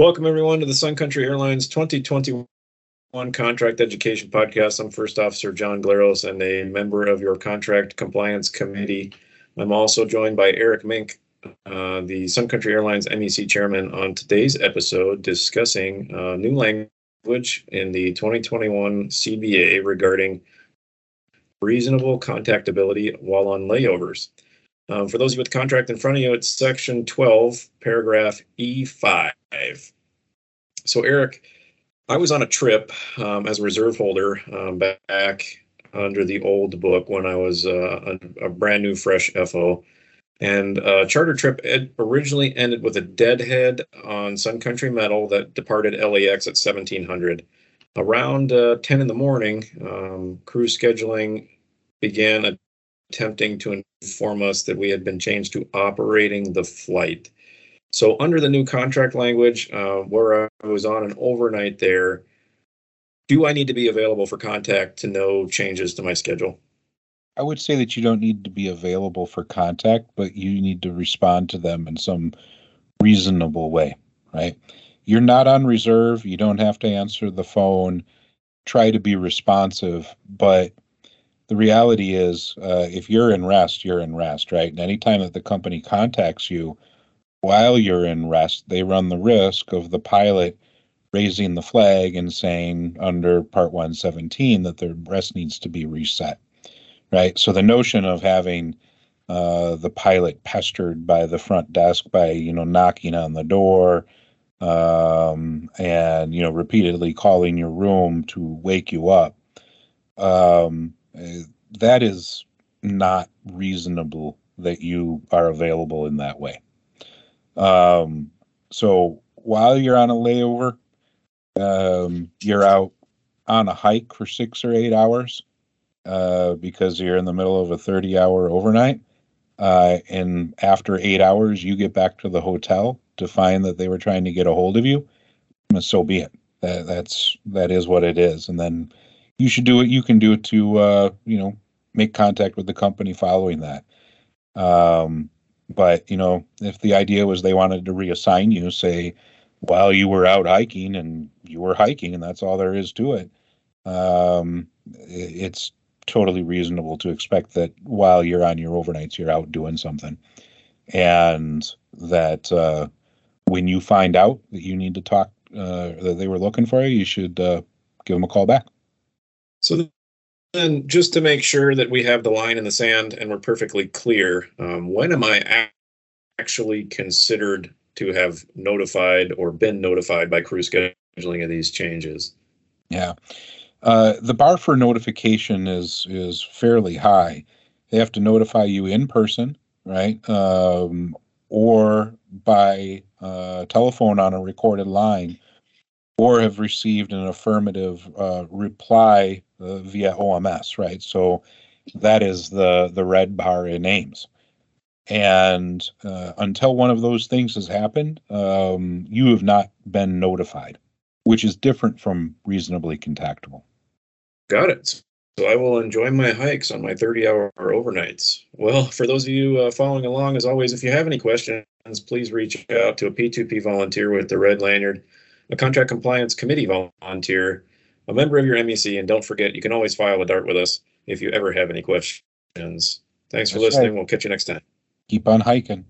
Welcome, everyone, to the Sun Country Airlines 2021 Contract Education Podcast. I'm First Officer John Glaros and a member of your Contract Compliance Committee. I'm also joined by Eric Mink, uh, the Sun Country Airlines MEC Chairman, on today's episode discussing uh, new language in the 2021 CBA regarding reasonable contactability while on layovers. Um, for those of you with contract in front of you, it's section 12, paragraph E5. So, Eric, I was on a trip um, as a reserve holder um, back under the old book when I was uh, a, a, brand new, fresh FO. And a charter trip originally ended with a deadhead on Sun Country Metal that departed LAX at 1700. Around uh, 10 in the morning, um, crew scheduling began attempting to inform us that we had been changed to operating the flight. So, under the new contract language, uh, where I was on an overnight there, do I need to be available for contact to know changes to my schedule? I would say that you don't need to be available for contact, but you need to respond to them in some reasonable way, right? You're not on reserve. You don't have to answer the phone. Try to be responsive, but the reality is, uh, if you're in rest, you're in rest, right? And anytime that the company contacts you while you're in rest, they run the risk of the pilot raising the flag and saying under Part 117 that their rest needs to be reset, right? So the notion of having uh, the pilot pestered by the front desk by you know knocking on the door um, and you know repeatedly calling your room to wake you up um, that is not reasonable that you are available in that way. Um, so while you're on a layover, um, you're out on a hike for six or eight hours uh, because you're in the middle of a 30 hour overnight. Uh, and after eight hours, you get back to the hotel to find that they were trying to get a hold of you. So be it. That, that's that is what it is. And then you should do what you can do to uh, you know make contact with the company following that. Um, but you know, if the idea was they wanted to reassign you, say while you were out hiking and you were hiking, and that's all there is to it, um, it's totally reasonable to expect that while you're on your overnights, you're out doing something, and that uh, when you find out that you need to talk, uh, that they were looking for you, you should uh, give them a call back. So then, just to make sure that we have the line in the sand and we're perfectly clear, um, when am I actually considered to have notified or been notified by crew scheduling of these changes? Yeah. Uh, the bar for notification is is fairly high. They have to notify you in person, right, um, or by uh, telephone on a recorded line, or have received an affirmative uh, reply uh, via OMS, right? So that is the the red bar in AIMS. And uh, until one of those things has happened, um, you have not been notified, which is different from reasonably contactable. Got it. So I will enjoy my hikes on my 30 hour overnights. Well, for those of you uh, following along, as always, if you have any questions, please reach out to a P2P volunteer with the red lanyard, a contract compliance committee volunteer, a member of your MEC, and don't forget you can always file a dart with us if you ever have any questions. Thanks for That's listening. Right. We'll catch you next time. Keep on hiking.